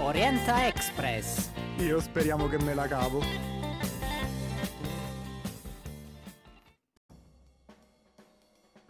Orienta Express. Io speriamo che me la cavo.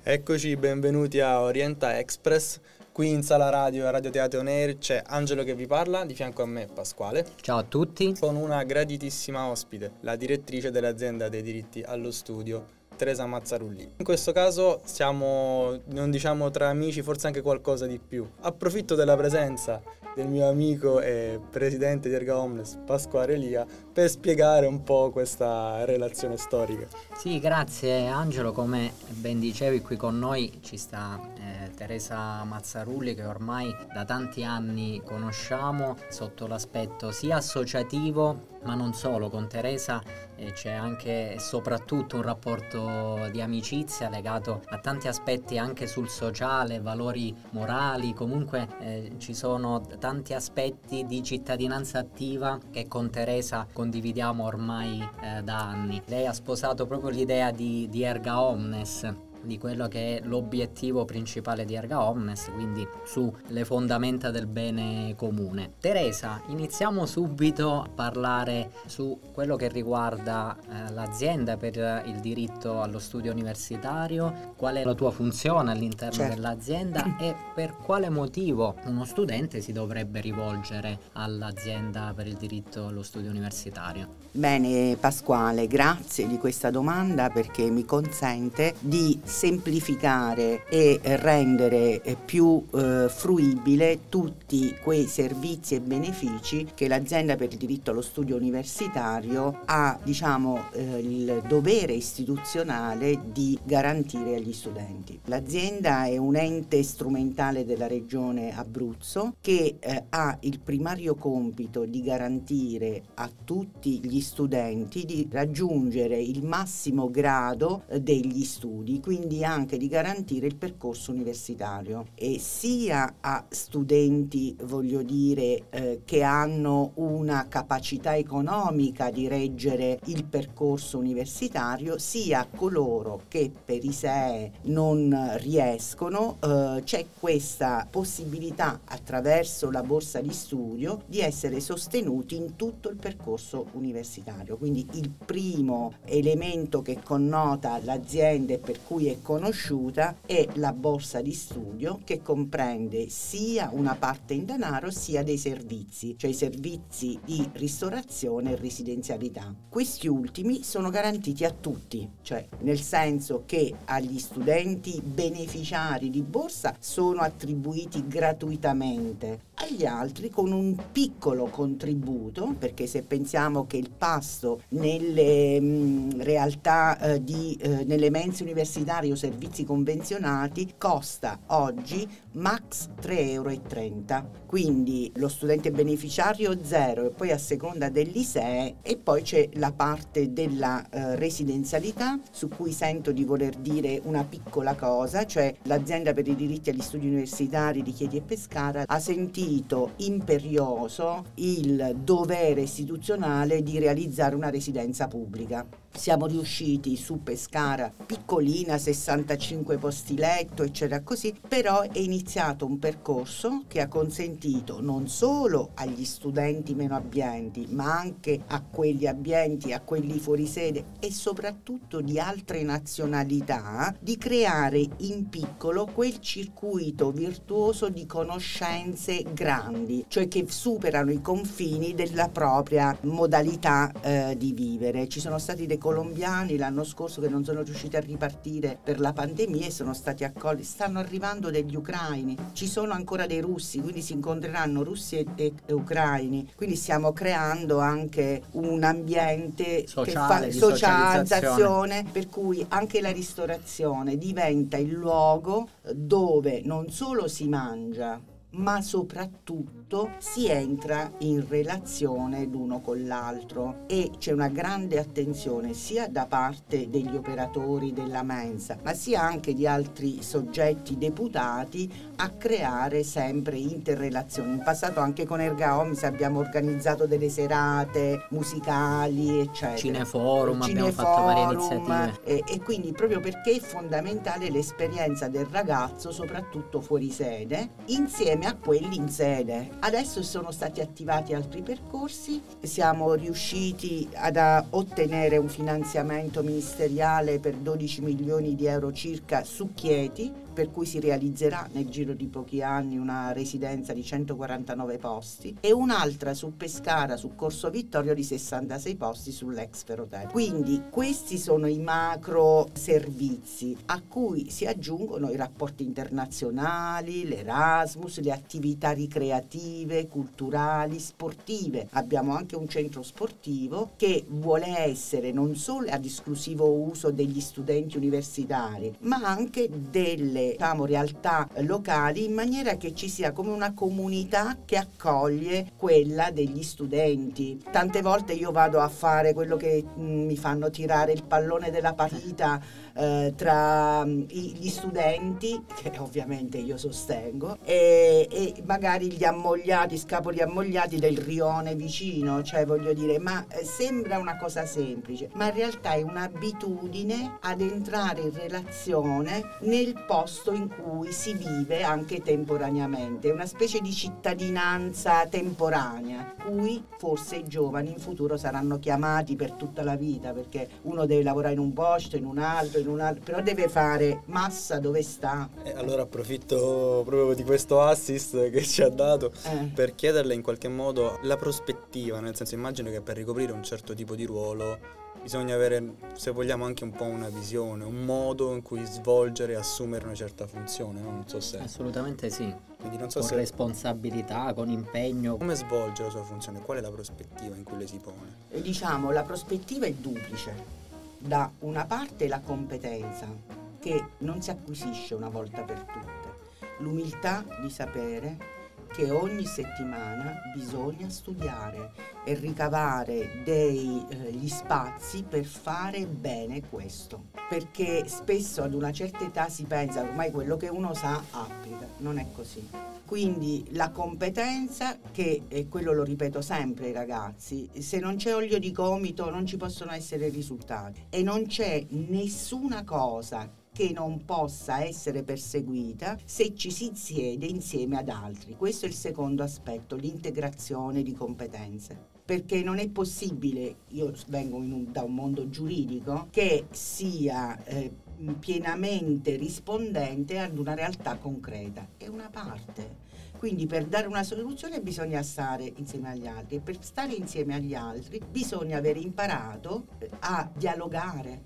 Eccoci, benvenuti a Orienta Express. Qui in sala radio e Radio Teatro Air c'è Angelo che vi parla, di fianco a me Pasquale. Ciao a tutti. Con una graditissima ospite, la direttrice dell'azienda dei diritti allo studio, Teresa Mazzarulli. In questo caso siamo, non diciamo tra amici, forse anche qualcosa di più. Approfitto della presenza del mio amico e presidente di Erga Omnes, Pasquale Elia, per spiegare un po' questa relazione storica. Sì, grazie Angelo, come ben dicevi qui con noi ci sta eh, Teresa Mazzarulli che ormai da tanti anni conosciamo sotto l'aspetto sia associativo ma non solo, con Teresa eh, c'è anche e soprattutto un rapporto di amicizia legato a tanti aspetti anche sul sociale, valori morali, comunque eh, ci sono tanti aspetti di cittadinanza attiva che con Teresa condividiamo ormai eh, da anni. Lei ha sposato proprio l'idea di, di Erga Omnes di quello che è l'obiettivo principale di Erga Omnes, quindi sulle fondamenta del bene comune. Teresa, iniziamo subito a parlare su quello che riguarda eh, l'azienda per il diritto allo studio universitario, qual è la tua funzione all'interno certo. dell'azienda e per quale motivo uno studente si dovrebbe rivolgere all'azienda per il diritto allo studio universitario. Bene Pasquale, grazie di questa domanda perché mi consente di semplificare e rendere più eh, fruibile tutti quei servizi e benefici che l'azienda per il diritto allo studio universitario ha diciamo eh, il dovere istituzionale di garantire agli studenti. L'azienda è un ente strumentale della regione Abruzzo che eh, ha il primario compito di garantire a tutti gli studenti di raggiungere il massimo grado eh, degli studi, quindi quindi anche di garantire il percorso universitario e sia a studenti, voglio dire, eh, che hanno una capacità economica di reggere il percorso universitario, sia a coloro che per i SEE non riescono, eh, c'è questa possibilità attraverso la borsa di studio di essere sostenuti in tutto il percorso universitario. Quindi il primo elemento che connota l'azienda e per cui è conosciuta è la borsa di studio che comprende sia una parte in denaro sia dei servizi, cioè i servizi di ristorazione e residenzialità. Questi ultimi sono garantiti a tutti, cioè nel senso che agli studenti beneficiari di borsa sono attribuiti gratuitamente, agli altri con un piccolo contributo, perché se pensiamo che il pasto nelle mh, mm, realtà eh, di, eh, nelle mense universitarie o servizi convenzionati costa oggi max 3,30 euro. Quindi lo studente beneficiario 0 e poi a seconda dell'ISEE e poi c'è la parte della eh, residenzialità su cui sento di voler dire una piccola cosa, cioè l'azienda per i diritti agli studi universitari di Chiedi e Pescara ha sentito imperioso il dovere istituzionale di realizzare una residenza pubblica. Siamo riusciti su Pescara, piccolina, 65 posti letto, eccetera così, però è iniziato un percorso che ha consentito non solo agli studenti meno abbienti, ma anche a quelli abbienti, a quelli fuori sede e soprattutto di altre nazionalità, di creare in piccolo quel circuito virtuoso di conoscenze grandi, cioè che superano i confini della propria modalità eh, di vivere. Ci sono stati dei colombiani l'anno scorso che non sono riusciti a ripartire per la pandemia e sono stati accolti. Stanno arrivando degli ucraini, ci sono ancora dei russi, quindi si incontreranno russi e, e, e ucraini. Quindi stiamo creando anche un ambiente sociale, che fa socializzazione, per cui anche la ristorazione diventa il luogo dove non solo si mangia, ma soprattutto si entra in relazione l'uno con l'altro e c'è una grande attenzione sia da parte degli operatori della mensa, ma sia anche di altri soggetti deputati a creare sempre interrelazioni. In passato anche con Erga Omis abbiamo organizzato delle serate musicali, eccetera. Cineforum, Cineforum abbiamo fatto varie iniziative. E, e quindi proprio perché è fondamentale l'esperienza del ragazzo, soprattutto fuori sede, insieme a quelli in sede. Adesso sono stati attivati altri percorsi, siamo riusciti ad ottenere un finanziamento ministeriale per 12 milioni di euro circa su Chieti per cui si realizzerà nel giro di pochi anni una residenza di 149 posti e un'altra su Pescara, su Corso Vittorio di 66 posti sull'ex Ferrotel. Quindi questi sono i macro servizi a cui si aggiungono i rapporti internazionali, l'Erasmus, le attività ricreative, culturali, sportive. Abbiamo anche un centro sportivo che vuole essere non solo ad esclusivo uso degli studenti universitari, ma anche delle diciamo, realtà locali in maniera che ci sia come una comunità che accoglie quella degli studenti. Tante volte io vado a fare quello che mh, mm, mi fanno tirare il pallone della partita eh, tra mm, gli studenti, che ovviamente io sostengo, e, e, magari gli ammogliati, scapoli ammogliati del rione vicino, cioè voglio dire, ma eh, sembra una cosa semplice, ma in realtà è un'abitudine ad entrare in relazione nel posto in cui si vive anche temporaneamente, una specie di cittadinanza temporanea, cui forse i giovani in futuro saranno chiamati per tutta la vita, perché uno deve lavorare in un posto, in un altro, in una, però deve fare massa dove sta. Eh, allora approfitto proprio di questo assist che ci ha dato eh. per chiederle in qualche modo la prospettiva, nel senso immagino che per ricoprire un certo tipo di ruolo bisogna avere, se vogliamo, anche un po' una visione, un modo in cui svolgere e assumere una certa funzione, no? non so se... Assolutamente sì. Quindi non so con se... responsabilità, con impegno. Come svolge la sua funzione? Qual è la prospettiva in cui le si pone? Eh, diciamo, la prospettiva è duplice da una parte la competenza che non si acquisisce una volta per tutte, l'umiltà di sapere che ogni settimana bisogna studiare e ricavare degli eh, spazi per fare bene questo. Perché spesso ad una certa età si pensa ormai quello che uno sa applica, non è così. Quindi la competenza, che e quello lo ripeto sempre ai ragazzi, se non c'è olio di gomito non ci possono essere risultati e non c'è nessuna cosa che non possa essere perseguita se ci si siede insieme ad altri. Questo è il secondo aspetto, l'integrazione di competenze perché non è possibile, io vengo un, da un mondo giuridico, che sia eh, pienamente rispondente ad una realtà concreta, è una parte. Quindi per dare una soluzione bisogna stare insieme agli altri e per stare insieme agli altri bisogna aver imparato a dialogare,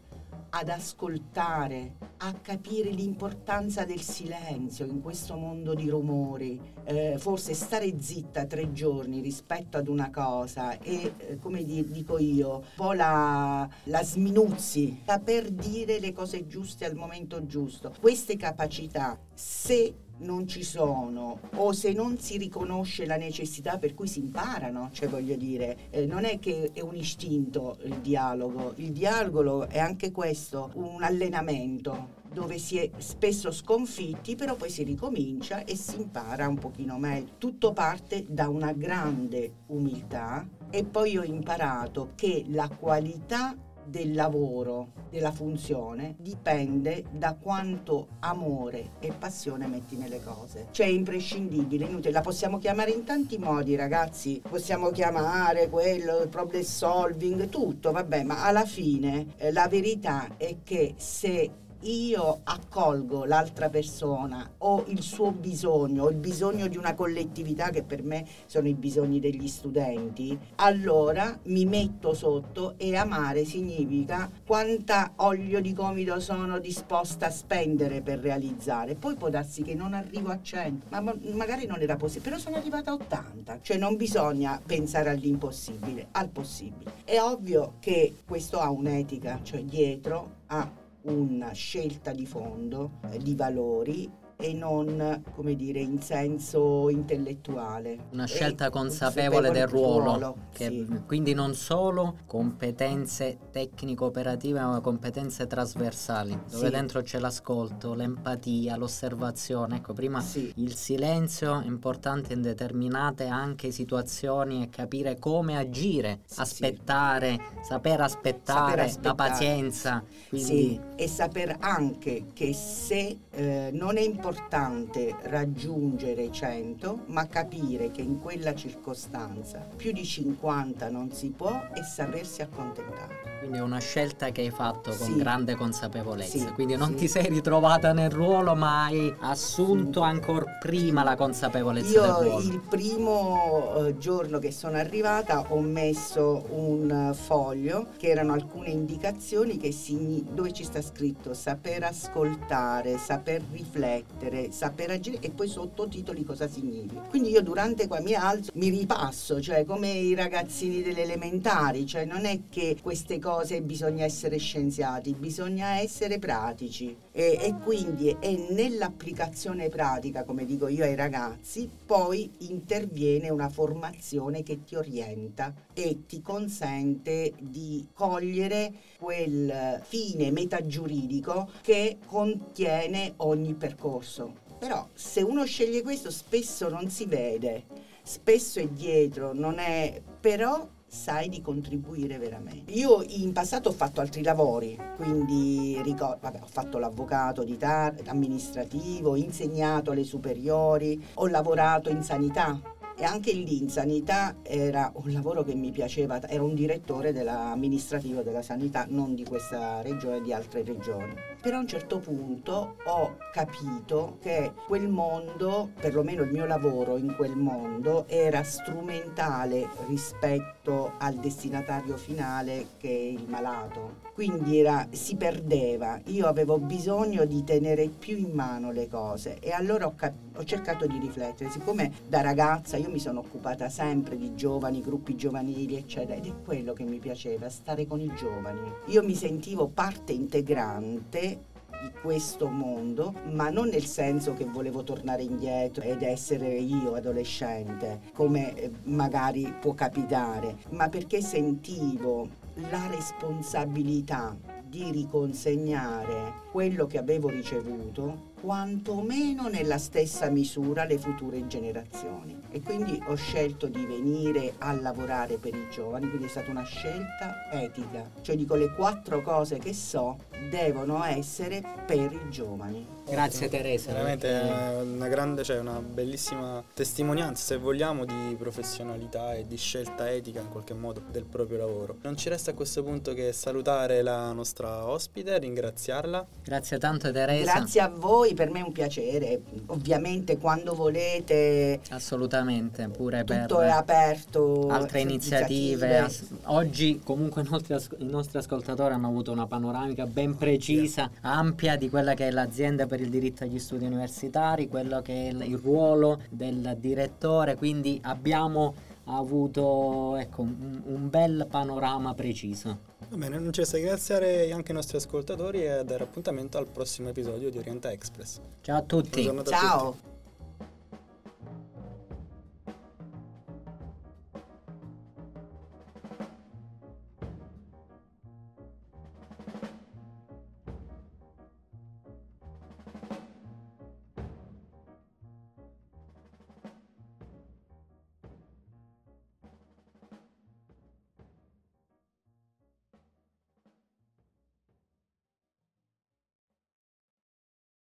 ad ascoltare, a capire l'importanza del silenzio in questo mondo di rumori, eh, forse stare zitta tre giorni rispetto ad una cosa e, eh, come di, dico io, un po' la, la sminuzzi, saper dire le cose giuste al momento giusto. Queste capacità, se non ci sono o se non si riconosce la necessità per cui si imparano, cioè voglio dire, eh, non è che è un istinto il dialogo, il dialogo è anche questo, un allenamento dove si è spesso sconfitti, però poi si ricomincia e si impara un pochino meglio. Tutto parte da una grande umiltà e poi ho imparato che la qualità del lavoro, della funzione, dipende da quanto amore e passione metti nelle cose. Cioè è imprescindibile, inutile, la possiamo chiamare in tanti modi ragazzi, possiamo chiamare quello, problem solving, tutto, vabbè, ma alla fine eh, la verità è che se io accolgo l'altra persona o il suo bisogno o il bisogno di una collettività che per me sono i bisogni degli studenti, allora mi metto sotto e amare significa quanta olio di gomito sono disposta a spendere per realizzare. Poi può darsi che non arrivo a 100, ma magari non era possibile, però sono arrivata a 80, cioè non bisogna pensare all'impossibile, al possibile. È ovvio che questo ha un'etica, cioè dietro ha una scelta di fondo, eh, di valori e non, come dire, in senso intellettuale. Una scelta consapevole, del ruolo, ruolo che, sì. quindi non solo competenze tecnico-operative, ma competenze trasversali, dove sì. dentro c'è l'ascolto, l'empatia, l'osservazione. Ecco, prima sì. il silenzio è importante in determinate anche situazioni e capire come agire, aspettare, saper aspettare, saper aspettare, la pazienza. Quindi... Sì, e saper anche che se eh, non è importante importante raggiungere 100, ma capire che in quella circostanza più di 50 non si può e sapersi accontentare. Quindi è una scelta che hai fatto con Sì. grande consapevolezza. Sì, Quindi non sì. ti sei ritrovata nel ruolo, ma hai assunto ancora prima la consapevolezza del Io ruolo. il primo eh, giorno che sono arrivata ho messo un foglio che erano alcune indicazioni che signi- dove ci sta scritto saper ascoltare, saper riflettere, saper agire e poi sottotitoli cosa significa. Quindi io durante qua mi alzo, mi ripasso, cioè come i ragazzini delle elementari, cioè non è che queste cose bisogna essere scienziati, bisogna essere pratici e, e quindi è nell'applicazione pratica, come dico io ai ragazzi, poi interviene una formazione che ti orienta e ti consente di cogliere quel fine metagiuridico che contiene ogni percorso. Però se uno sceglie questo spesso non si vede, spesso è dietro, non è però sai di contribuire veramente. Io in passato ho fatto altri lavori, quindi ricor- vabbè, ho fatto l'avvocato di tar- amministrativo, ho insegnato alle superiori, ho lavorato in sanità. E anche lì in sanità era un lavoro che mi piaceva, era un direttore dell'amministrativo della sanità, non di questa regione, di altre regioni. Però a un certo punto ho capito che quel mondo, perlomeno il mio lavoro in quel mondo, era strumentale rispetto al destinatario finale che è il malato. Quindi era- si perdeva. Io avevo bisogno di tenere più in mano le cose e allora ho, cap- ho cercato di riflettere. Siccome da ragazza io mi sono occupata sempre di giovani, gruppi giovanili, eccetera, ed è quello che mi piaceva, stare con i giovani. Io mi sentivo parte integrante di questo mondo, ma non nel senso che volevo tornare indietro ed essere io adolescente, come eh, magari può capitare, ma perché sentivo la responsabilità di riconsegnare quello che avevo ricevuto quantomeno nella stessa misura alle future generazioni e quindi ho scelto di venire a lavorare per i giovani quindi è stata una scelta etica cioè dico le quattro cose che so devono essere per i giovani Grazie Teresa. Veramente è una grande, cioè una bellissima testimonianza, se vogliamo, di professionalità e di scelta etica in qualche modo del proprio lavoro. Non ci resta a questo punto che salutare la nostra ospite, ringraziarla. Grazie tanto Teresa. grazie a voi per me è un piacere ovviamente quando volete Assolutamente, pure per tutto è aperto altre iniziative. iniziative. Oggi comunque i nostri, as- i nostri ascoltatori hanno avuto una panoramica ben precisa, ampia di quella che è l'azienda per il diritto agli studi universitari, quello che è il ruolo del direttore, quindi abbiamo avuto ecco, un, un bel panorama preciso. Va bene, non ci resta che ringraziare anche i nostri ascoltatori e dare appuntamento al prossimo episodio di Orienta Express. Ciao a tutti. Giornata a tutti. ciao